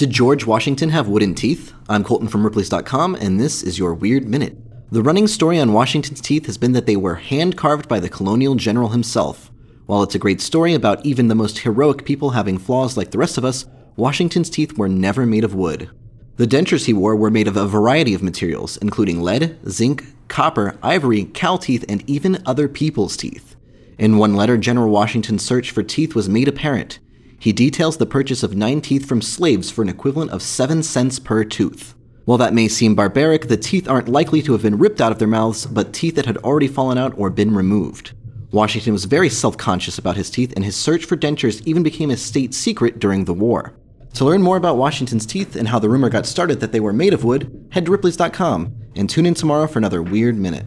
Did George Washington have wooden teeth? I'm Colton from Ripley's.com, and this is your Weird Minute. The running story on Washington's teeth has been that they were hand carved by the colonial general himself. While it's a great story about even the most heroic people having flaws like the rest of us, Washington's teeth were never made of wood. The dentures he wore were made of a variety of materials, including lead, zinc, copper, ivory, cow teeth, and even other people's teeth. In one letter, General Washington's search for teeth was made apparent. He details the purchase of nine teeth from slaves for an equivalent of seven cents per tooth. While that may seem barbaric, the teeth aren't likely to have been ripped out of their mouths, but teeth that had already fallen out or been removed. Washington was very self conscious about his teeth, and his search for dentures even became a state secret during the war. To learn more about Washington's teeth and how the rumor got started that they were made of wood, head to Ripley's.com and tune in tomorrow for another Weird Minute.